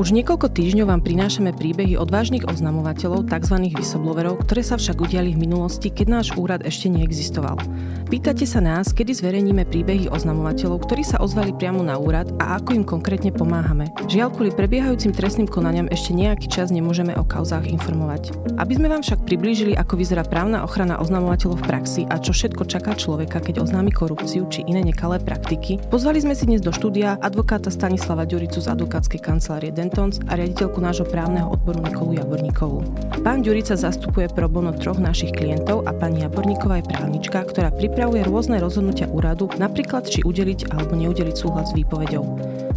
Už niekoľko týždňov vám prinášame príbehy odvážnych oznamovateľov, tzv. vysobloverov, ktoré sa však udiali v minulosti, keď náš úrad ešte neexistoval. Pýtate sa nás, kedy zverejníme príbehy oznamovateľov, ktorí sa ozvali priamo na úrad a ako im konkrétne pomáhame. Žiaľ, kvôli prebiehajúcim trestným konaniam ešte nejaký čas nemôžeme o kauzách informovať. Aby sme vám však priblížili, ako vyzerá právna ochrana oznamovateľov v praxi a čo všetko čaká človeka, keď oznámi korupciu či iné nekalé praktiky, pozvali sme si dnes do štúdia advokáta Stanislava Ďuricu z advokátskej kancelárie Dentons a riaditeľku nášho právneho odboru Nikolu Jaborníkovú. Pán Ďurica zastupuje pro bono troch našich klientov a pani Jaborníková je právnička, ktorá pripravuje rôzne rozhodnutia úradu, napríklad či udeliť alebo neudeliť súhlas s výpovedou.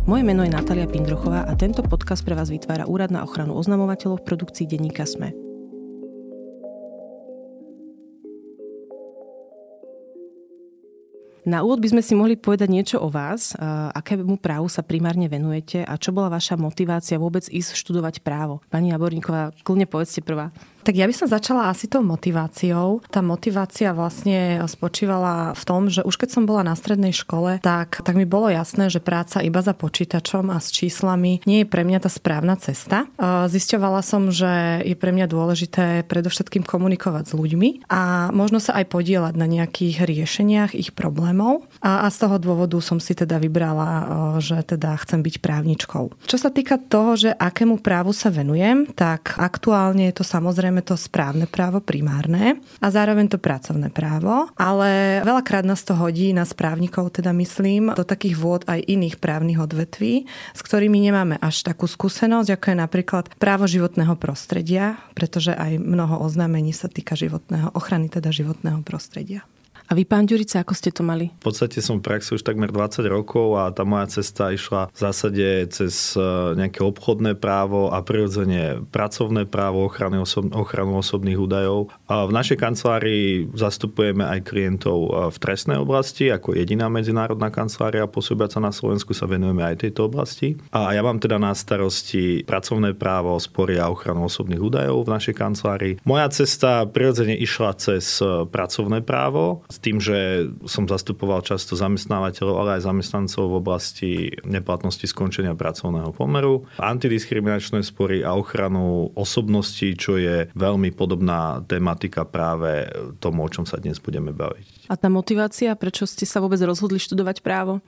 Moje meno je Natália Pindrochová a tento podcast pre vás vytvára Úrad na ochranu oznamovateľov v produkcii denníka SME. Na úvod by sme si mohli povedať niečo o vás, akému právu sa primárne venujete a čo bola vaša motivácia vôbec ísť študovať právo. Pani Jaborníková, kľudne povedzte prvá. Tak ja by som začala asi tou motiváciou. Tá motivácia vlastne spočívala v tom, že už keď som bola na strednej škole, tak, tak mi bolo jasné, že práca iba za počítačom a s číslami nie je pre mňa tá správna cesta. Zisťovala som, že je pre mňa dôležité predovšetkým komunikovať s ľuďmi a možno sa aj podielať na nejakých riešeniach ich problémov. A, a z toho dôvodu som si teda vybrala, že teda chcem byť právničkou. Čo sa týka toho, že akému právu sa venujem, tak aktuálne je to samozrejme samozrejme to správne právo primárne a zároveň to pracovné právo, ale veľakrát nás to hodí na správnikov, teda myslím, do takých vôd aj iných právnych odvetví, s ktorými nemáme až takú skúsenosť, ako je napríklad právo životného prostredia, pretože aj mnoho oznámení sa týka životného, ochrany teda životného prostredia. A vy, pán Ďurica, ako ste to mali? V podstate som v praxi už takmer 20 rokov a tá moja cesta išla v zásade cez e, nejaké obchodné právo a prirodzene pracovné právo, ochrany osob- ochranu osobných údajov. A v našej kancelárii zastupujeme aj klientov e, v trestnej oblasti, ako jediná medzinárodná kancelária pôsobiaca na Slovensku sa venujeme aj tejto oblasti. A ja mám teda na starosti pracovné právo, spory a ochranu osobných údajov v našej kancelárii. Moja cesta prirodzene išla cez e, pracovné právo tým, že som zastupoval často zamestnávateľov, ale aj zamestnancov v oblasti neplatnosti skončenia pracovného pomeru, antidiskriminačné spory a ochranu osobností, čo je veľmi podobná tematika práve tomu, o čom sa dnes budeme baviť. A tá motivácia, prečo ste sa vôbec rozhodli študovať právo?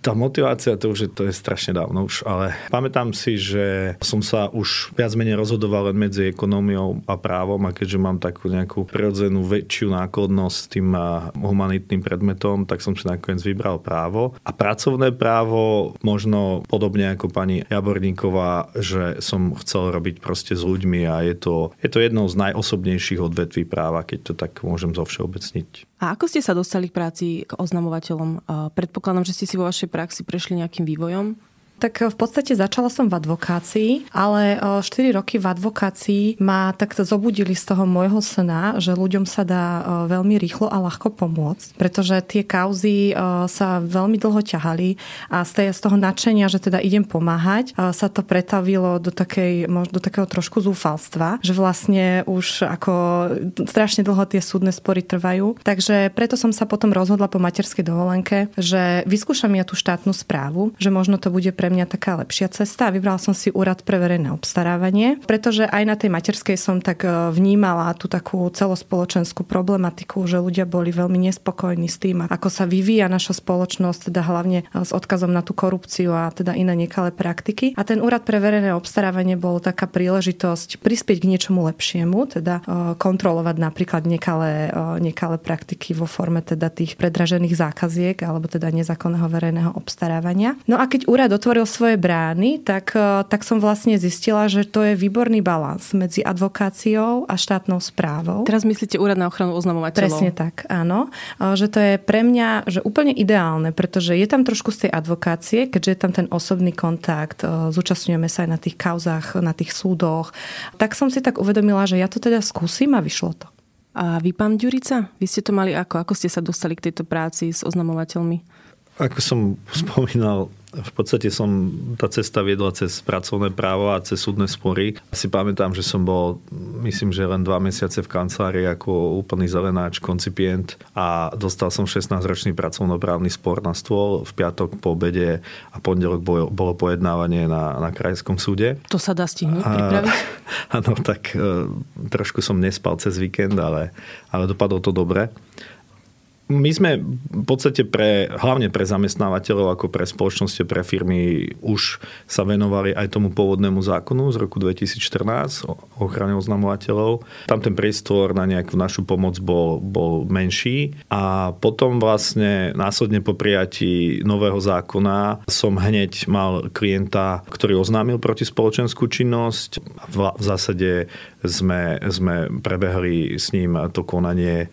Tá motivácia, to už je, to je strašne dávno už, ale pamätám si, že som sa už viac menej rozhodoval len medzi ekonómiou a právom a keďže mám takú nejakú prirodzenú väčšiu nákladnosť tým humanitným predmetom, tak som si nakoniec vybral právo. A pracovné právo, možno podobne ako pani Jaborníková, že som chcel robiť proste s ľuďmi a je to, je to jednou z najosobnejších odvetví práva, keď to tak môžem zovšeobecniť. A ako ste sa dostali k práci k oznamovateľom? Predpokladám, že ste si vo vašej praxi prešli nejakým vývojom. Tak v podstate začala som v advokácii, ale 4 roky v advokácii ma takto zobudili z toho môjho sna, že ľuďom sa dá veľmi rýchlo a ľahko pomôcť, pretože tie kauzy sa veľmi dlho ťahali a z, toho nadšenia, že teda idem pomáhať, sa to pretavilo do, takej, do takého trošku zúfalstva, že vlastne už ako strašne dlho tie súdne spory trvajú. Takže preto som sa potom rozhodla po materskej dovolenke, že vyskúšam ja tú štátnu správu, že možno to bude pre mňa taká lepšia cesta a vybrala som si úrad pre verejné obstarávanie, pretože aj na tej materskej som tak e, vnímala tú takú celospoločenskú problematiku, že ľudia boli veľmi nespokojní s tým, ako sa vyvíja naša spoločnosť, teda hlavne e, s odkazom na tú korupciu a teda iné nekalé praktiky. A ten úrad pre verejné obstarávanie bol taká príležitosť prispieť k niečomu lepšiemu, teda e, kontrolovať napríklad nekalé, nekalé praktiky vo forme teda tých predražených zákaziek alebo teda nezákonného verejného obstarávania. No a keď úrad otvoril otvoril svoje brány, tak, e, tak som vlastne zistila, že to je výborný balans medzi advokáciou a štátnou správou. Teraz myslíte úrad na ochranu oznamovateľov? Presne tak, áno. E, že to je pre mňa že úplne ideálne, pretože je tam trošku z tej advokácie, keďže je tam ten osobný kontakt, e, zúčastňujeme sa aj na tých kauzách, na tých súdoch. Tak som si tak uvedomila, že ja to teda skúsim a vyšlo to. A vy, pán Ďurica, vy ste to mali ako? Ako ste sa dostali k tejto práci s oznamovateľmi? Ako som spomínal, V podstate som, tá cesta viedla cez pracovné právo a cez súdne spory. Si pamätám, že som bol, myslím, že len dva mesiace v kancelárii ako úplný zelenáč, koncipient a dostal som 16-ročný pracovnoprávny spor na stôl v piatok po obede a pondelok bolo, bolo pojednávanie na, na krajskom súde. To sa dá stihnúť pripraviť? Áno, tak e, trošku som nespal cez víkend, ale, ale dopadlo to dobre. My sme v podstate pre, hlavne pre zamestnávateľov ako pre spoločnosti, pre firmy už sa venovali aj tomu pôvodnému zákonu z roku 2014 o ochrane oznamovateľov. Tam ten priestor na nejakú našu pomoc bol, bol menší a potom vlastne následne po prijatí nového zákona som hneď mal klienta, ktorý oznámil protispoločenskú činnosť. V, v zásade sme, sme prebehli s ním to konanie.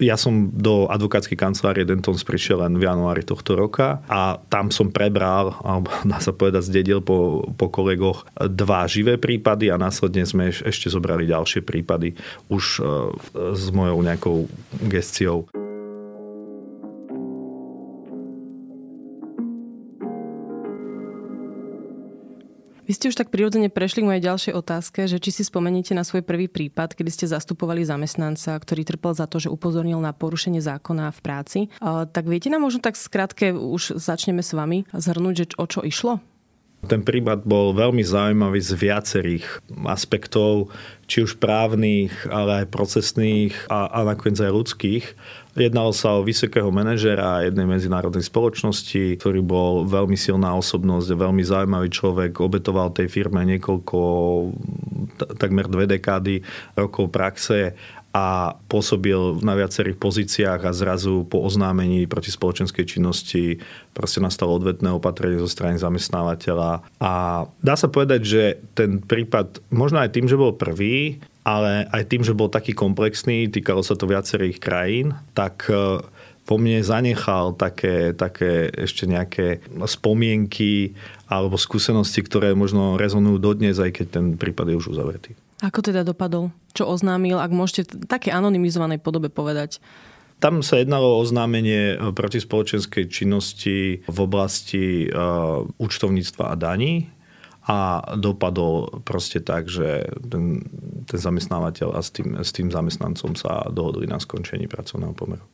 Ja som do advokátskej kancelárie Dentons prišiel len v januári tohto roka a tam som prebral, alebo dá sa povedať, zdedil po, po kolegoch dva živé prípady a následne sme ešte zobrali ďalšie prípady už s mojou nejakou gestiou. Vy ste už tak prirodzene prešli k mojej ďalšej otázke, že či si spomeníte na svoj prvý prípad, kedy ste zastupovali zamestnanca, ktorý trpel za to, že upozornil na porušenie zákona v práci. Tak viete nám možno tak skrátke, už začneme s vami zhrnúť, že o čo išlo? Ten prípad bol veľmi zaujímavý z viacerých aspektov, či už právnych, ale aj procesných a, a nakoniec aj ľudských. Jednalo sa o vysokého manažera jednej medzinárodnej spoločnosti, ktorý bol veľmi silná osobnosť, veľmi zaujímavý človek, obetoval tej firme niekoľko, takmer dve dekády rokov praxe a pôsobil na viacerých pozíciách a zrazu po oznámení proti spoločenskej činnosti proste nastalo odvetné opatrenie zo strany zamestnávateľa. A dá sa povedať, že ten prípad, možno aj tým, že bol prvý, ale aj tým, že bol taký komplexný, týkalo sa to viacerých krajín, tak e, po mne zanechal také, také ešte nejaké spomienky alebo skúsenosti, ktoré možno rezonujú dodnes, aj keď ten prípad je už uzavretý. Ako teda dopadol? Čo oznámil? Ak môžete v také anonymizovanej podobe povedať. Tam sa jednalo o oznámenie proti spoločenskej činnosti v oblasti uh, účtovníctva a daní a dopadol proste tak, že ten, ten zamestnávateľ a s tým, s tým zamestnancom sa dohodli na skončení pracovného pomeru.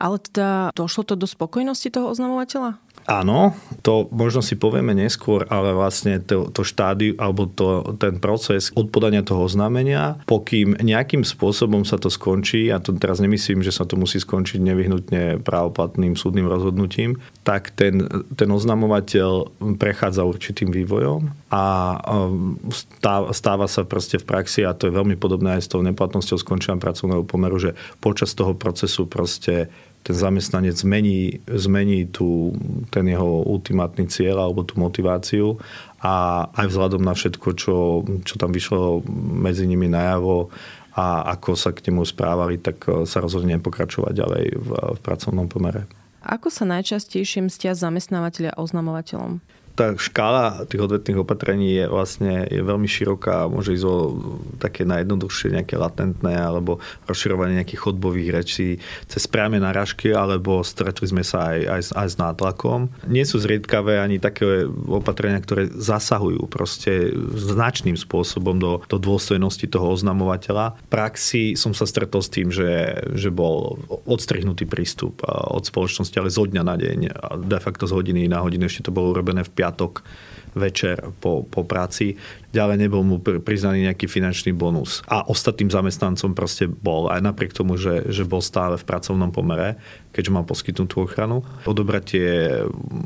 Ale teda došlo to do spokojnosti toho oznamovateľa? Áno, to možno si povieme neskôr, ale vlastne to, to štádiu alebo to, ten proces od podania toho oznámenia, pokým nejakým spôsobom sa to skončí, a to teraz nemyslím, že sa to musí skončiť nevyhnutne právoplatným súdnym rozhodnutím, tak ten, ten oznamovateľ prechádza určitým vývojom a um, stáva, sa proste v praxi, a to je veľmi podobné aj s tou neplatnosťou skončenia pracovného pomeru, že počas toho procesu proste ten zamestnanec zmení, zmení tú, ten jeho ultimátny cieľ alebo tú motiváciu a aj vzhľadom na všetko, čo, čo tam vyšlo medzi nimi najavo a ako sa k nemu správali, tak e, sa rozhodne pokračovať ďalej v, v pracovnom pomere. Ako sa najčastejšie mstia zamestnávateľia oznamovateľom? Tá škála tých odvetných opatrení je vlastne je veľmi široká. Môže ísť o také najjednoduchšie nejaké latentné alebo rozširovanie nejakých chodbových rečí cez priame narážky alebo stretli sme sa aj, aj, aj s nátlakom. Nie sú zriedkavé ani také opatrenia, ktoré zasahujú proste značným spôsobom do, do dôstojnosti toho oznamovateľa. V praxi som sa stretol s tým, že, že bol odstrihnutý prístup od spoločnosti, ale zo dňa na deň, de facto z hodiny na hodinu, ešte to bolo urobené v piatok piatok večer po, po práci. Ďalej nebol mu priznaný nejaký finančný bonus. A ostatným zamestnancom proste bol, aj napriek tomu, že, že bol stále v pracovnom pomere, keďže mal poskytnutú ochranu. Odobratie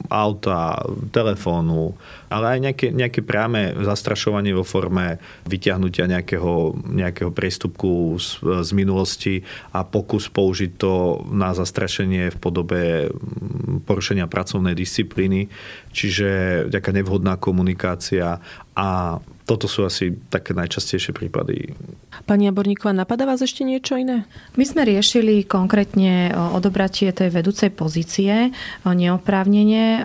auta, telefónu, ale aj nejaké, nejaké priame zastrašovanie vo forme vyťahnutia nejakého, nejakého priestupku z, z minulosti a pokus použiť to na zastrašenie v podobe porušenia pracovnej disciplíny, čiže nejaká nevhodná komunikácia a toto sú asi také najčastejšie prípady. Pani Aborníková, napadá vás ešte niečo iné? My sme riešili konkrétne odobratie tej vedúcej pozície neoprávnenie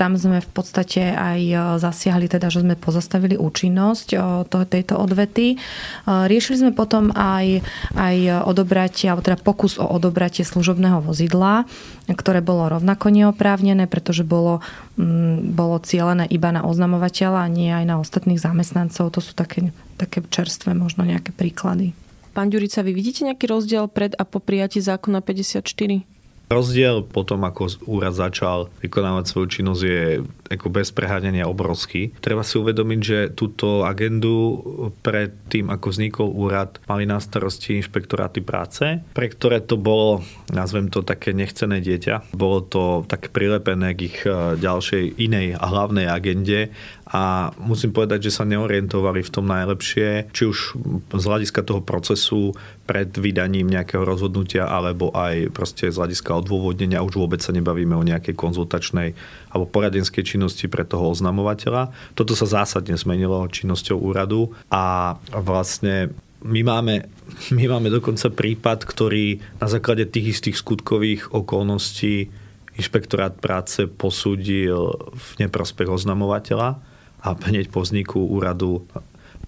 Tam sme v podstate aj zasiahli, teda, že sme pozastavili účinnosť tejto odvety. Riešili sme potom aj, aj odobratie, alebo teda pokus o odobratie služobného vozidla, ktoré bolo rovnako neoprávnené, pretože bolo, mm, bolo cielené iba na oznamovateľa a nie aj na ostatných zamestnancov. To sú také, také čerstvé možno nejaké príklady. Pán Ďurica, vy vidíte nejaký rozdiel pred a po prijatí zákona 54? Rozdiel potom, ako úrad začal vykonávať svoju činnosť, je ako bez preháňania obrovský. Treba si uvedomiť, že túto agendu pred tým, ako vznikol úrad, mali na starosti inšpektoráty práce, pre ktoré to bolo, nazvem to také nechcené dieťa. Bolo to tak prilepené k ich e, ďalšej inej a hlavnej agende a musím povedať, že sa neorientovali v tom najlepšie, či už z hľadiska toho procesu pred vydaním nejakého rozhodnutia, alebo aj proste z hľadiska odôvodnenia, už vôbec sa nebavíme o nejakej konzultačnej alebo poradenskej činnosti pre toho oznamovateľa. Toto sa zásadne zmenilo činnosťou úradu. A vlastne my máme, my máme dokonca prípad, ktorý na základe tých istých skutkových okolností inšpektorát práce posúdil v neprospech oznamovateľa a hneď po vzniku úradu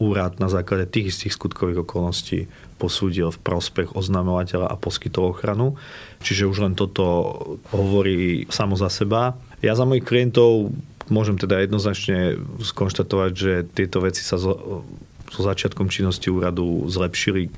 úrad na základe tých istých skutkových okolností posúdil v prospech oznamovateľa a poskytol ochranu. Čiže už len toto hovorí samo za seba. Ja za mojich klientov môžem teda jednoznačne skonštatovať, že tieto veci sa so, začiatkom činnosti úradu zlepšili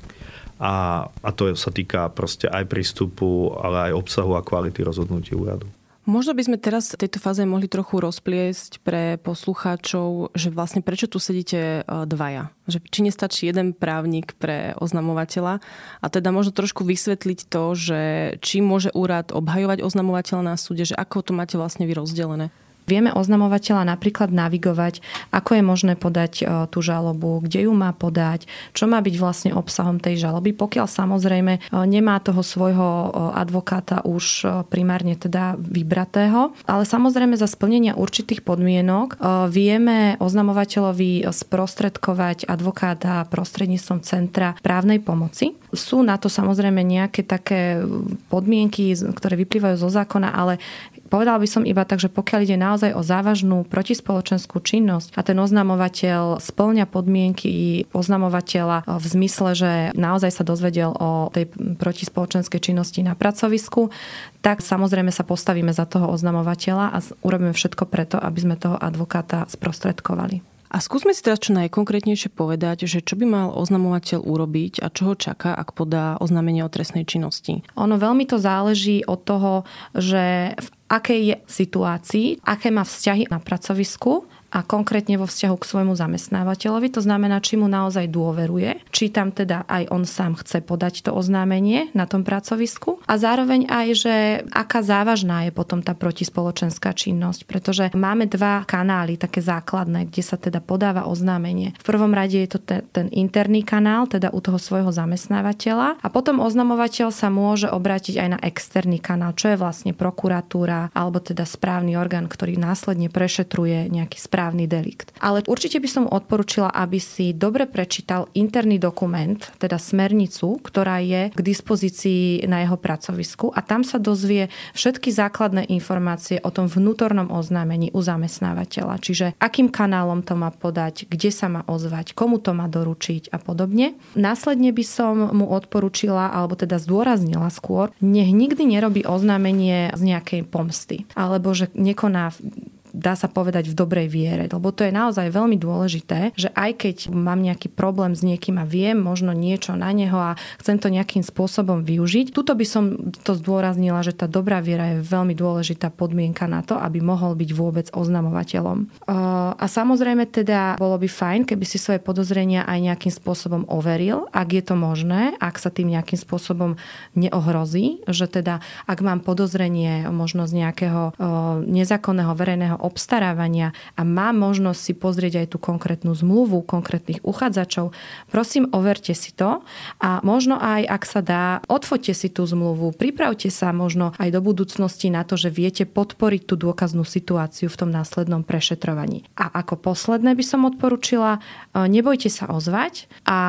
a, a to sa týka proste aj prístupu, ale aj obsahu a kvality rozhodnutí úradu. Možno by sme teraz v tejto fáze mohli trochu rozpliesť pre poslucháčov, že vlastne prečo tu sedíte e, dvaja. Že či nestačí jeden právnik pre oznamovateľa a teda možno trošku vysvetliť to, že či môže úrad obhajovať oznamovateľa na súde, že ako to máte vlastne vy rozdelené. Vieme oznamovateľa napríklad navigovať, ako je možné podať e, tú žalobu, kde ju má podať, čo má byť vlastne obsahom tej žaloby, pokiaľ samozrejme e, nemá toho svojho e, advokáta už primárne teda vybratého. Ale samozrejme za splnenia určitých podmienok vieme oznamovateľovi sprostredkovať advokáta prostredníctvom Centra právnej pomoci. Sú na to samozrejme nejaké také podmienky, ktoré vyplývajú zo zákona, ale Povedal by som iba tak, že pokiaľ ide naozaj o závažnú protispoločenskú činnosť a ten oznamovateľ splňa podmienky oznamovateľa v zmysle, že naozaj sa dozvedel o tej protispoločenskej činnosti na pracovisku, tak samozrejme sa postavíme za toho oznamovateľa a urobíme všetko preto, aby sme toho advokáta sprostredkovali. A skúsme si teraz čo najkonkrétnejšie povedať, že čo by mal oznamovateľ urobiť a čo ho čaká, ak podá oznámenie o trestnej činnosti. Ono veľmi to záleží od toho, že v akej je situácii, aké má vzťahy na pracovisku a konkrétne vo vzťahu k svojmu zamestnávateľovi. To znamená, či mu naozaj dôveruje, či tam teda aj on sám chce podať to oznámenie na tom pracovisku a zároveň aj, že aká závažná je potom tá protispoločenská činnosť, pretože máme dva kanály také základné, kde sa teda podáva oznámenie. V prvom rade je to ten, ten interný kanál, teda u toho svojho zamestnávateľa a potom oznamovateľ sa môže obrátiť aj na externý kanál, čo je vlastne prokuratúra alebo teda správny orgán, ktorý následne prešetruje nejaký správny právny delikt. Ale určite by som odporúčila, aby si dobre prečítal interný dokument, teda smernicu, ktorá je k dispozícii na jeho pracovisku a tam sa dozvie všetky základné informácie o tom vnútornom oznámení u zamestnávateľa. Čiže akým kanálom to má podať, kde sa má ozvať, komu to má doručiť a podobne. Následne by som mu odporúčila, alebo teda zdôraznila skôr, nech nikdy nerobí oznámenie z nejakej pomsty, alebo že nekoná dá sa povedať v dobrej viere. Lebo to je naozaj veľmi dôležité, že aj keď mám nejaký problém s niekým a viem možno niečo na neho a chcem to nejakým spôsobom využiť, tuto by som to zdôraznila, že tá dobrá viera je veľmi dôležitá podmienka na to, aby mohol byť vôbec oznamovateľom. A samozrejme teda bolo by fajn, keby si svoje podozrenia aj nejakým spôsobom overil, ak je to možné, ak sa tým nejakým spôsobom neohrozí, že teda ak mám podozrenie možno z nejakého nezákonného verejného obstarávania a má možnosť si pozrieť aj tú konkrétnu zmluvu konkrétnych uchádzačov, prosím, overte si to a možno aj, ak sa dá, odfoďte si tú zmluvu, pripravte sa možno aj do budúcnosti na to, že viete podporiť tú dôkaznú situáciu v tom následnom prešetrovaní. A ako posledné by som odporučila, e, nebojte sa ozvať a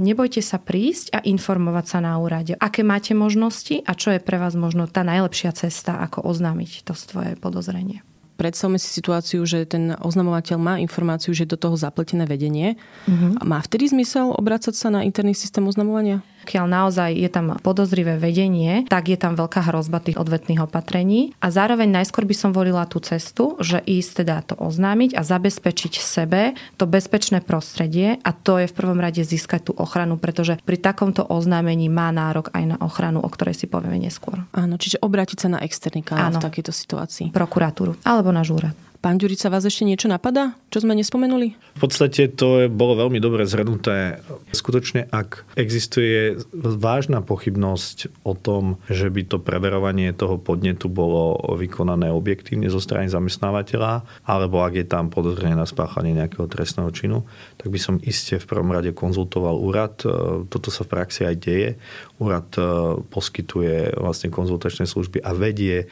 nebojte sa prísť a informovať sa na úrade, aké máte možnosti a čo je pre vás možno tá najlepšia cesta, ako oznámiť to svoje podozrenie. Predstavme si situáciu, že ten oznamovateľ má informáciu, že je do toho zapletené vedenie. Mm-hmm. Má vtedy zmysel obracať sa na interný systém oznamovania? Pokiaľ naozaj je tam podozrivé vedenie, tak je tam veľká hrozba tých odvetných opatrení. A zároveň najskôr by som volila tú cestu, že ísť teda to oznámiť a zabezpečiť sebe to bezpečné prostredie a to je v prvom rade získať tú ochranu, pretože pri takomto oznámení má nárok aj na ochranu, o ktorej si povieme neskôr. Áno, čiže obrátiť sa na externý kanál v takejto situácii. Prokuratúru alebo na úrad. Pán Ďurica, vás ešte niečo napadá, čo sme nespomenuli? V podstate to bolo veľmi dobre zhrnuté. Skutočne, ak existuje vážna pochybnosť o tom, že by to preverovanie toho podnetu bolo vykonané objektívne zo strany zamestnávateľa, alebo ak je tam podozrenie na spáchanie nejakého trestného činu, tak by som iste v prvom rade konzultoval úrad. Toto sa v praxi aj deje. Úrad e, poskytuje vlastne konzultačné služby a vedie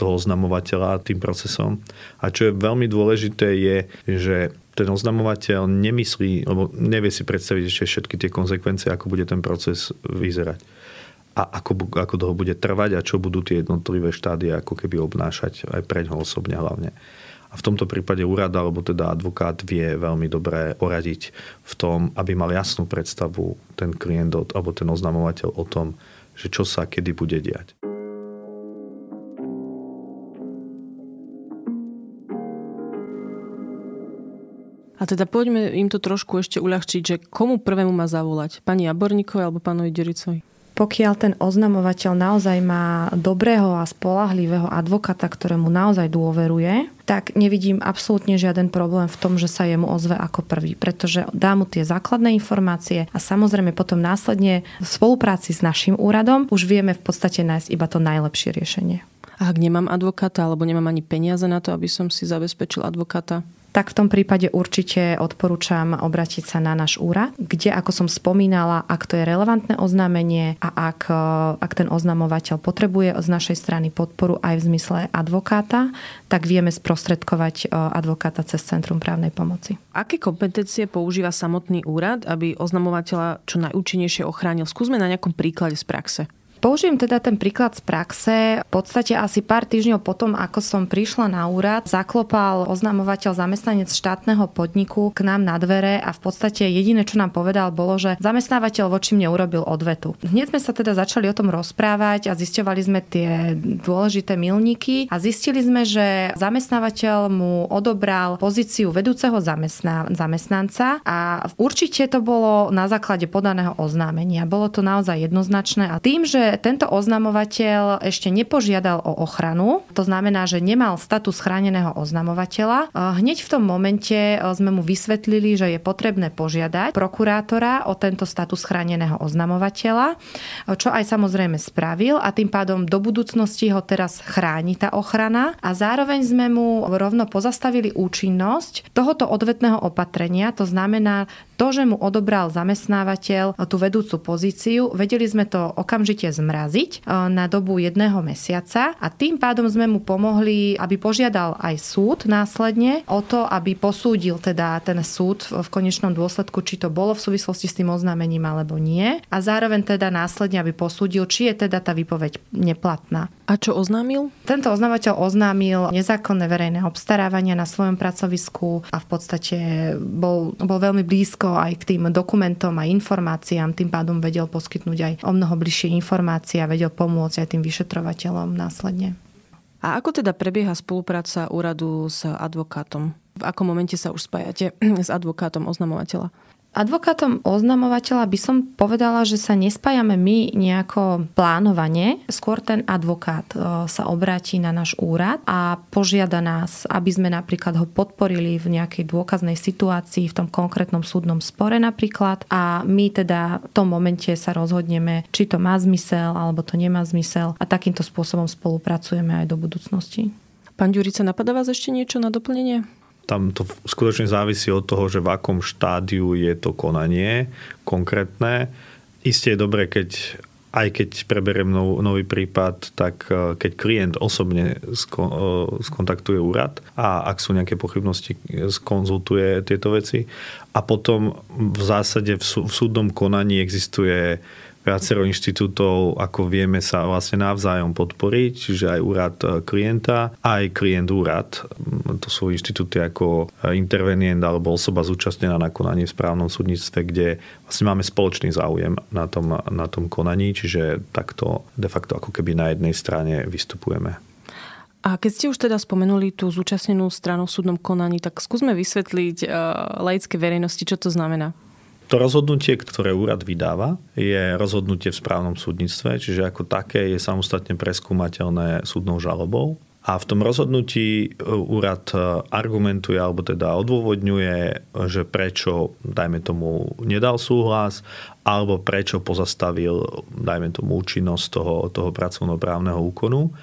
toho oznamovateľa tým procesom. A čo je veľmi dôležité je, že ten oznamovateľ nemyslí, lebo nevie si predstaviť ešte všetky tie konsekvencie, ako bude ten proces vyzerať a ako, ako toho bude trvať a čo budú tie jednotlivé štády ako keby obnášať aj pre ňo osobne hlavne. A v tomto prípade úrad alebo teda advokát vie veľmi dobre poradiť v tom, aby mal jasnú predstavu ten klient alebo ten oznamovateľ o tom, že čo sa kedy bude diať. A teda poďme im to trošku ešte uľahčiť, že komu prvému má zavolať? Pani Jaborníkovi alebo pánovi Dericovi? Pokiaľ ten oznamovateľ naozaj má dobrého a spolahlivého advokata, ktorému naozaj dôveruje, tak nevidím absolútne žiaden problém v tom, že sa jemu ozve ako prvý, pretože dá mu tie základné informácie a samozrejme potom následne v spolupráci s našim úradom už vieme v podstate nájsť iba to najlepšie riešenie. A ak nemám advokáta alebo nemám ani peniaze na to, aby som si zabezpečil advokáta? Tak v tom prípade určite odporúčam obratiť sa na náš úrad, kde, ako som spomínala, ak to je relevantné oznámenie a ak, ak ten oznamovateľ potrebuje z našej strany podporu aj v zmysle advokáta, tak vieme sprostredkovať advokáta cez Centrum právnej pomoci. Aké kompetencie používa samotný úrad, aby oznamovateľa čo najúčinnejšie ochránil? Skúsme na nejakom príklade z praxe. Použijem teda ten príklad z praxe. V podstate asi pár týždňov potom, ako som prišla na úrad, zaklopal oznamovateľ zamestnanec štátneho podniku k nám na dvere a v podstate jediné, čo nám povedal, bolo, že zamestnávateľ voči mne urobil odvetu. Hneď sme sa teda začali o tom rozprávať a zisťovali sme tie dôležité milníky a zistili sme, že zamestnávateľ mu odobral pozíciu vedúceho zamestná, zamestnanca a určite to bolo na základe podaného oznámenia. Bolo to naozaj jednoznačné a tým, že tento oznamovateľ ešte nepožiadal o ochranu, to znamená, že nemal status chráneného oznamovateľa. Hneď v tom momente e, sme mu vysvetlili, že je potrebné požiadať prokurátora o tento status chráneného oznamovateľa, čo aj samozrejme spravil a tým pádom do budúcnosti ho teraz chráni tá ochrana a zároveň sme mu rovno pozastavili účinnosť tohoto odvetného opatrenia, to znamená to, že mu odobral zamestnávateľ tú vedúcu pozíciu, vedeli sme to okamžite zmraziť e, na dobu jedného mesiaca a tým pádom sme mu pomohli, aby požiadal aj súd následne o to, aby posúdil teda ten súd v konečnom dôsledku, či to bolo v súvislosti s tým oznámením alebo nie a zároveň teda následne, aby posúdil, či je teda tá výpoveď neplatná. A čo oznámil? Tento oznávateľ oznámil nezákonné verejné obstarávania na svojom pracovisku a v podstate bol, bol veľmi blízko aj k tým dokumentom a informáciám, tým pádom vedel poskytnúť aj o mnoho bližšie informácie a vedel pomôcť aj tým vyšetrovateľom následne. A ako teda prebieha spolupráca úradu s advokátom? V akom momente sa už spájate s advokátom oznamovateľa? Advokátom oznamovateľa by som povedala, že sa nespájame my nejako plánovane. Skôr ten advokát e, sa obráti na náš úrad a požiada nás, aby sme napríklad ho podporili v nejakej dôkaznej situácii, v tom konkrétnom súdnom spore napríklad. A my teda v tom momente sa rozhodneme, či to má zmysel alebo to nemá zmysel a takýmto spôsobom spolupracujeme aj do budúcnosti. Pán Ďurica, napadá vás ešte niečo na doplnenie? Tam to skutočne závisí od toho, že v akom štádiu je to konanie konkrétne. Isté je dobré, keď aj keď preberiem nov, nový prípad, tak e, keď klient osobne sko, e, skontaktuje úrad a ak sú nejaké pochybnosti, skonzultuje tieto veci. A potom v zásade v, sú, v súdnom konaní existuje viacero inštitútov, ako vieme, sa vlastne navzájom podporiť, čiže aj úrad klienta, aj klient úrad. To sú inštitúty ako intervenient alebo osoba zúčastnená na konaní v správnom súdnictve, kde vlastne máme spoločný záujem na tom, na tom konaní, čiže takto de facto ako keby na jednej strane vystupujeme. A keď ste už teda spomenuli tú zúčastnenú stranu v súdnom konaní, tak skúsme vysvetliť uh, laické verejnosti, čo to znamená. To rozhodnutie, ktoré úrad vydáva, je rozhodnutie v správnom súdnictve, čiže ako také je samostatne preskúmateľné súdnou žalobou. A v tom rozhodnutí e, úrad e, argumentuje alebo teda odôvodňuje, že prečo, dajme tomu, nedal súhlas, alebo prečo pozastavil, dajme tomu, účinnosť toho, toho pracovnoprávneho úkonu.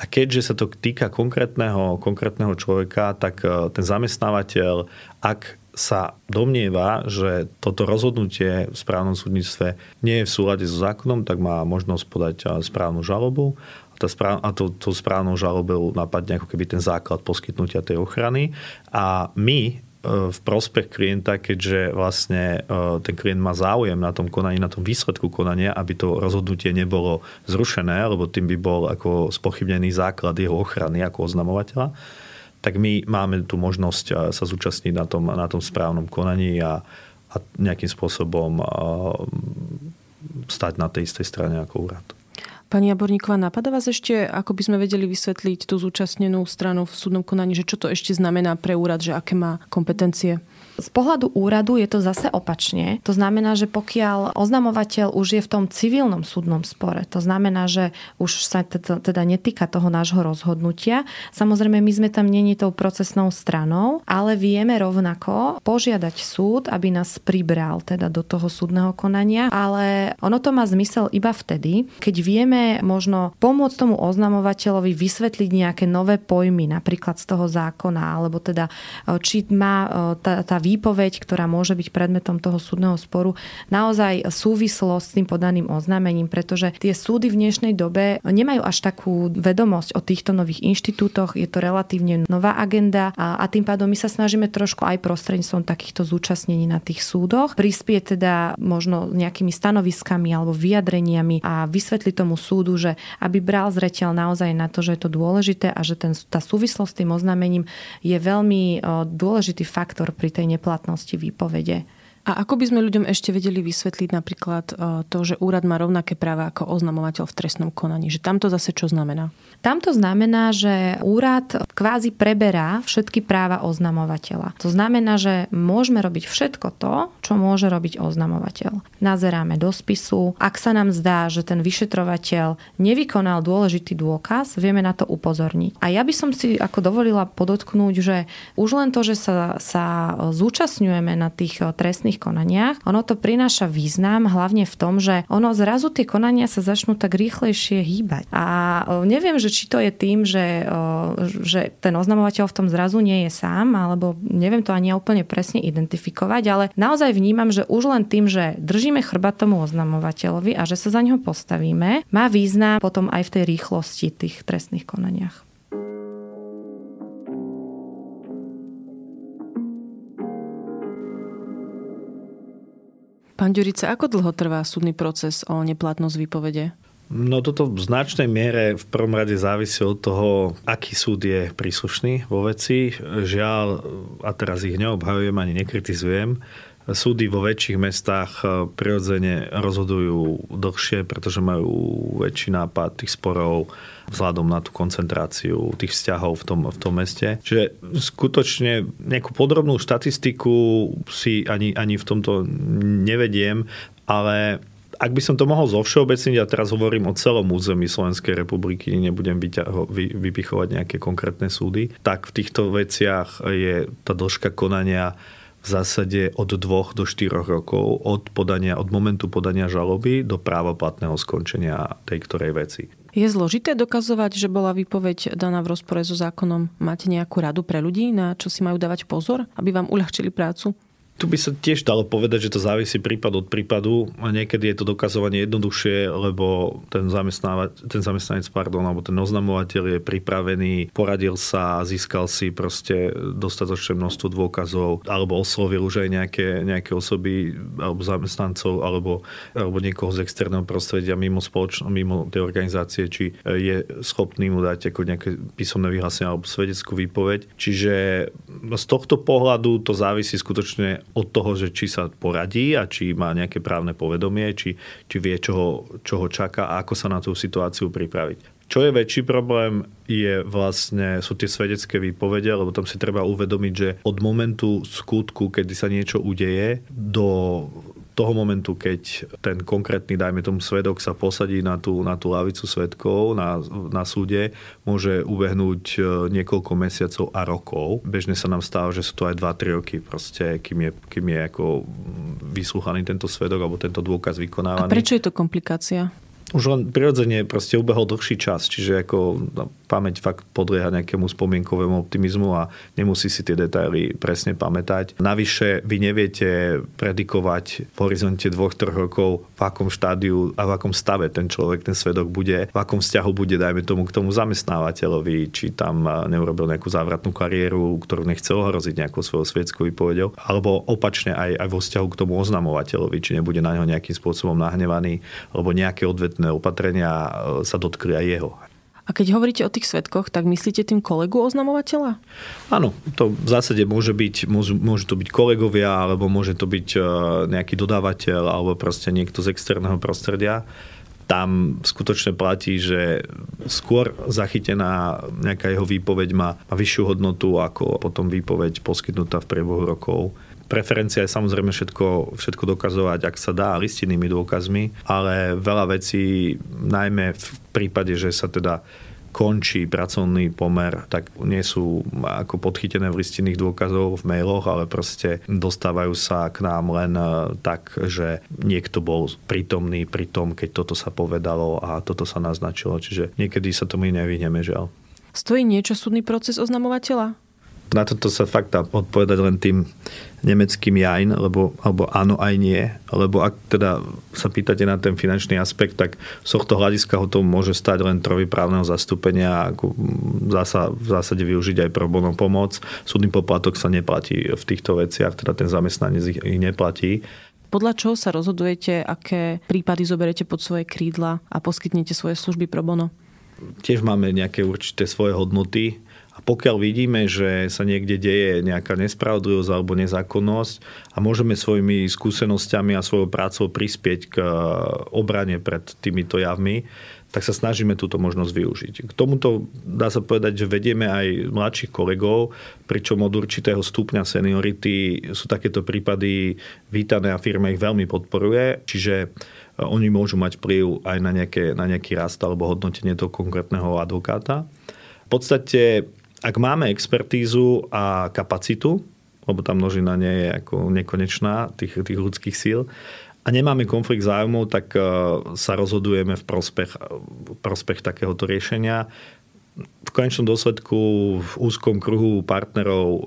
A keďže sa to týka konkrétneho, konkrétneho človeka, tak e, ten zamestnávateľ, ak sa domnieva, že toto rozhodnutie v správnom súdnictve nie je v súlade so zákonom, tak má možnosť podať e, správnu žalobu a, správ, a to, to správnou žalobou napadne ako keby ten základ poskytnutia tej ochrany. A my v prospech klienta, keďže vlastne e, ten klient má záujem na tom konaní, na tom výsledku konania, aby to rozhodnutie nebolo zrušené, lebo tým by bol ako spochybnený základ jeho ochrany ako oznamovateľa, tak my máme tu možnosť e, sa zúčastniť na tom, na tom správnom konaní a, a nejakým spôsobom e, stať na tej istej strane ako úrad. Pani Jaborníková, napadá vás ešte, ako by sme vedeli vysvetliť tú zúčastnenú stranu v súdnom konaní, že čo to ešte znamená pre úrad, že aké má kompetencie? Z pohľadu úradu je to zase opačne. To znamená, že pokiaľ oznamovateľ už je v tom civilnom súdnom spore, to znamená, že už sa teda, teda netýka toho nášho rozhodnutia. Samozrejme, my sme tam není tou procesnou stranou, ale vieme rovnako požiadať súd, aby nás pribral teda do toho súdneho konania, ale ono to má zmysel iba vtedy, keď vieme možno pomôcť tomu oznamovateľovi vysvetliť nejaké nové pojmy, napríklad z toho zákona, alebo teda či má tá, tá výpoveď, ktorá môže byť predmetom toho súdneho sporu, naozaj súvislo s tým podaným oznámením, pretože tie súdy v dnešnej dobe nemajú až takú vedomosť o týchto nových inštitútoch, je to relatívne nová agenda a, a tým pádom my sa snažíme trošku aj prostredníctvom takýchto zúčastnení na tých súdoch prispieť teda možno nejakými stanoviskami alebo vyjadreniami a vysvetliť tomu súdu, že aby bral zreteľ naozaj na to, že je to dôležité a že ten, tá súvislosť s tým oznámením je veľmi dôležitý faktor pri tej neplatnosti výpovede. A ako by sme ľuďom ešte vedeli vysvetliť napríklad e, to, že úrad má rovnaké práva ako oznamovateľ v trestnom konaní? Že tamto zase čo znamená? Tamto znamená, že úrad kvázi preberá všetky práva oznamovateľa. To znamená, že môžeme robiť všetko to, čo môže robiť oznamovateľ. Nazeráme do spisu. Ak sa nám zdá, že ten vyšetrovateľ nevykonal dôležitý dôkaz, vieme na to upozorniť. A ja by som si ako dovolila podotknúť, že už len to, že sa, sa zúčastňujeme na tých trestných trestných konaniach, ono to prináša význam hlavne v tom, že ono zrazu tie konania sa začnú tak rýchlejšie hýbať. A neviem, že či to je tým, že, že ten oznamovateľ v tom zrazu nie je sám, alebo neviem to ani úplne presne identifikovať, ale naozaj vnímam, že už len tým, že držíme chrbát tomu oznamovateľovi a že sa za neho postavíme, má význam potom aj v tej rýchlosti tých trestných konaniach. Pán Ďurica, ako dlho trvá súdny proces o neplatnosť výpovede? No toto v značnej miere v prvom rade závisí od toho, aký súd je príslušný vo veci. Žiaľ, a teraz ich neobhajujem ani nekritizujem, súdy vo väčších mestách eh, prirodzene rozhodujú dlhšie, pretože majú väčší nápad tých sporov vzhľadom na tú koncentráciu tých vzťahov v tom, v tom meste. Čiže skutočne nejakú podrobnú štatistiku si ani, ani v tomto nevediem, ale ak by som to mohol zovšeobecniť, a teraz hovorím o celom území Slovenskej republiky, nebudem vypichovať nejaké konkrétne súdy, tak v týchto veciach je tá dĺžka konania v zásade od dvoch do štyroch rokov od, podania, od momentu podania žaloby do právoplatného skončenia tej ktorej veci. Je zložité dokazovať, že bola výpoveď daná v rozpore so zákonom? Máte nejakú radu pre ľudí, na čo si majú dávať pozor, aby vám uľahčili prácu? Tu by sa tiež dalo povedať, že to závisí prípad od prípadu a niekedy je to dokazovanie jednoduchšie, lebo ten, ten zamestnanec pardon, alebo ten oznamovateľ je pripravený, poradil sa, získal si proste dostatočné množstvo dôkazov alebo oslovil už aj nejaké, nejaké osoby alebo zamestnancov alebo, alebo niekoho z externého prostredia mimo spoločno, mimo tej organizácie, či je schopný mu dať ako nejaké písomné vyhlásenie alebo svedeckú výpoveď. Čiže z tohto pohľadu to závisí skutočne od toho, že či sa poradí a či má nejaké právne povedomie, či, či vie, čo ho, čo ho čaká a ako sa na tú situáciu pripraviť. Čo je väčší problém, je vlastne, sú tie svedecké výpovede, lebo tam si treba uvedomiť, že od momentu skutku, kedy sa niečo udeje, do toho momentu, keď ten konkrétny, dajme tomu svedok, sa posadí na tú, na tú lavicu svedkov na, na súde, môže ubehnúť e, niekoľko mesiacov a rokov. Bežne sa nám stáva, že sú to aj 2-3 roky, proste, kým je, kým je ako vyslúchaný tento svedok alebo tento dôkaz vykonávaný. A prečo je to komplikácia? Už len prirodzene proste ubehol dlhší čas, čiže ako no, pamäť fakt podlieha nejakému spomienkovému optimizmu a nemusí si tie detaily presne pamätať. Navyše vy neviete predikovať v horizonte dvoch, troch rokov, v akom štádiu a v akom stave ten človek, ten svedok bude, v akom vzťahu bude, dajme tomu, k tomu zamestnávateľovi, či tam neurobil nejakú závratnú kariéru, ktorú nechce ohroziť nejakou svojou svetskou výpovedou, alebo opačne aj, aj vo vzťahu k tomu oznamovateľovi, či nebude na ňo nejakým spôsobom nahnevaný, alebo nejaké odvetné opatrenia e, sa dotkli aj jeho. A keď hovoríte o tých svetkoch, tak myslíte tým kolegu oznamovateľa? Áno, to v zásade môže byť, môžu, môže to byť kolegovia, alebo môže to byť e, nejaký dodávateľ, alebo proste niekto z externého prostredia tam skutočne platí, že skôr zachytená nejaká jeho výpoveď má, má vyššiu hodnotu ako potom výpoveď poskytnutá v priebehu rokov. Preferencia je samozrejme všetko, všetko dokazovať, ak sa dá, listinnými dôkazmi, ale veľa vecí, najmä v prípade, že sa teda končí pracovný pomer, tak nie sú ako podchytené v listinných dôkazov v mailoch, ale proste dostávajú sa k nám len e, tak, že niekto bol prítomný pri tom, keď toto sa povedalo a toto sa naznačilo. Čiže niekedy sa tomu nevyhneme, žiaľ. Stojí niečo súdny proces oznamovateľa? Na toto sa fakt dá odpovedať len tým nemeckým jajn, lebo, alebo áno aj nie. Lebo ak teda sa pýtate na ten finančný aspekt, tak z tohto hľadiska ho to môže stať len trovy právneho zastúpenia, ako zasa, v zásade využiť aj pro bono pomoc. Súdny poplatok sa neplatí v týchto veciach, teda ten zamestnanec ich, ich neplatí. Podľa čoho sa rozhodujete, aké prípady zoberete pod svoje krídla a poskytnete svoje služby pro bono? Tiež máme nejaké určité svoje hodnoty pokiaľ vidíme, že sa niekde deje nejaká nespravodlivosť alebo nezákonnosť a môžeme svojimi skúsenosťami a svojou prácou prispieť k eh, obrane pred týmito javmi, tak sa snažíme túto možnosť využiť. K tomuto dá sa povedať, že vedieme aj mladších kolegov, pričom od určitého stupňa seniority sú takéto prípady vítané a firma ich veľmi podporuje, čiže eh, oni môžu mať vplyv aj na, nejaké, na nejaký rast alebo hodnotenie toho konkrétneho advokáta. V podstate ak máme expertízu a kapacitu, lebo tá množina nie je ako nekonečná tých, tých ľudských síl, a nemáme konflikt zájmov, tak e, sa rozhodujeme v prospech, v prospech takéhoto riešenia v konečnom dôsledku v úzkom kruhu partnerov e,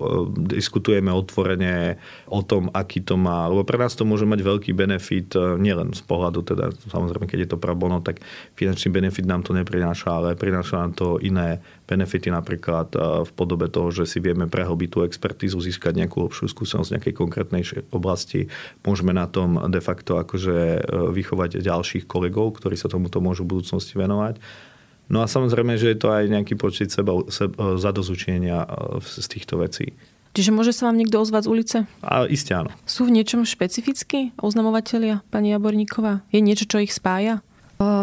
diskutujeme otvorene o tom, aký to má, lebo pre nás to môže mať veľký benefit, e, nielen z pohľadu, teda samozrejme, keď je to pro bono, tak finančný benefit nám to neprináša, ale prináša nám to iné benefity, napríklad e, v podobe toho, že si vieme prehlbiť tú expertízu, získať nejakú lepšiu skúsenosť v nejakej konkrétnej oblasti. Môžeme na tom de facto akože vychovať ďalších kolegov, ktorí sa tomuto môžu v budúcnosti venovať No a samozrejme, že je to aj nejaký počet seba, seba, zadozučenia e, z týchto vecí. Čiže môže sa vám niekto ozvať z ulice? A isté áno. Sú v niečom špecificky oznamovateľia, pani Jaborníková? Je niečo, čo ich spája?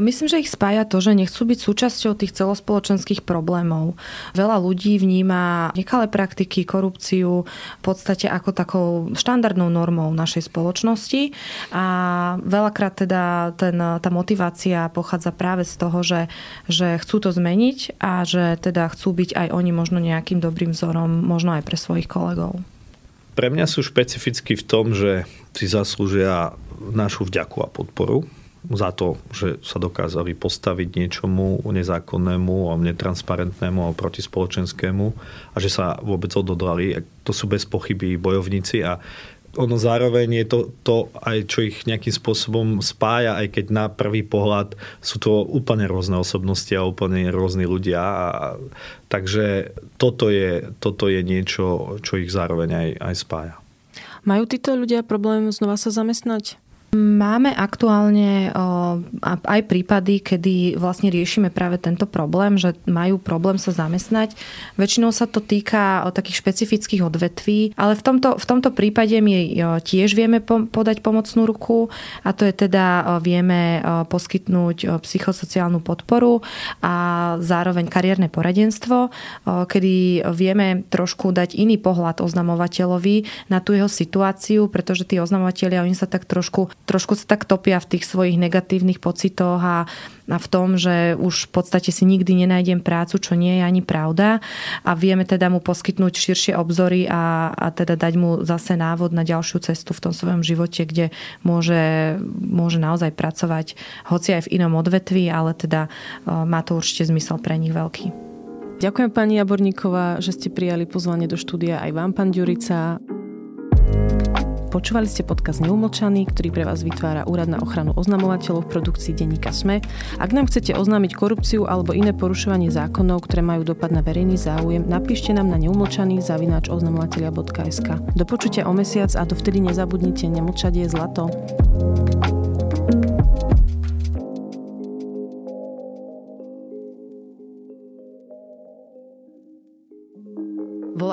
Myslím, že ich spája to, že nechcú byť súčasťou tých celospoločenských problémov. Veľa ľudí vníma nekalé praktiky, korupciu v podstate ako takou štandardnou normou našej spoločnosti a veľakrát teda ten, tá motivácia pochádza práve z toho, že, že chcú to zmeniť a že teda chcú byť aj oni možno nejakým dobrým vzorom, možno aj pre svojich kolegov. Pre mňa sú špecificky v tom, že si zaslúžia našu vďaku a podporu za to, že sa dokázali postaviť niečomu nezákonnému a netransparentnému a protispoločenskému a že sa vôbec ododrali. To sú bez pochyby bojovníci a ono zároveň je to, to aj, čo ich nejakým spôsobom spája, aj keď na prvý pohľad sú to úplne rôzne osobnosti a úplne rôzni ľudia. A, takže toto je, toto je niečo, čo ich zároveň aj, aj spája. Majú títo ľudia problém znova sa zamestnať? Máme aktuálne aj prípady, kedy vlastne riešime práve tento problém, že majú problém sa zamestnať. Väčšinou sa to týka takých špecifických odvetví, ale v tomto, v tomto prípade my tiež vieme podať pomocnú ruku a to je teda vieme poskytnúť psychosociálnu podporu a zároveň kariérne poradenstvo, kedy vieme trošku dať iný pohľad oznamovateľovi na tú jeho situáciu, pretože tí oznamovateľia, oni sa tak trošku trošku sa tak topia v tých svojich negatívnych pocitoch a, a v tom, že už v podstate si nikdy nenájdem prácu, čo nie je ani pravda a vieme teda mu poskytnúť širšie obzory a, a teda dať mu zase návod na ďalšiu cestu v tom svojom živote, kde môže, môže naozaj pracovať hoci aj v inom odvetví, ale teda má to určite zmysel pre nich veľký. Ďakujem pani Jaborníková, že ste prijali pozvanie do štúdia aj vám, pán Ďurica. Počúvali ste podcast Neumlčaný, ktorý pre vás vytvára Úrad na ochranu oznamovateľov v produkcii denníka SME. Ak nám chcete oznámiť korupciu alebo iné porušovanie zákonov, ktoré majú dopad na verejný záujem, napíšte nám na neumlčaný zavináč oznamovateľia.sk. Do počutia o mesiac a dovtedy nezabudnite, nemlčať je zlato.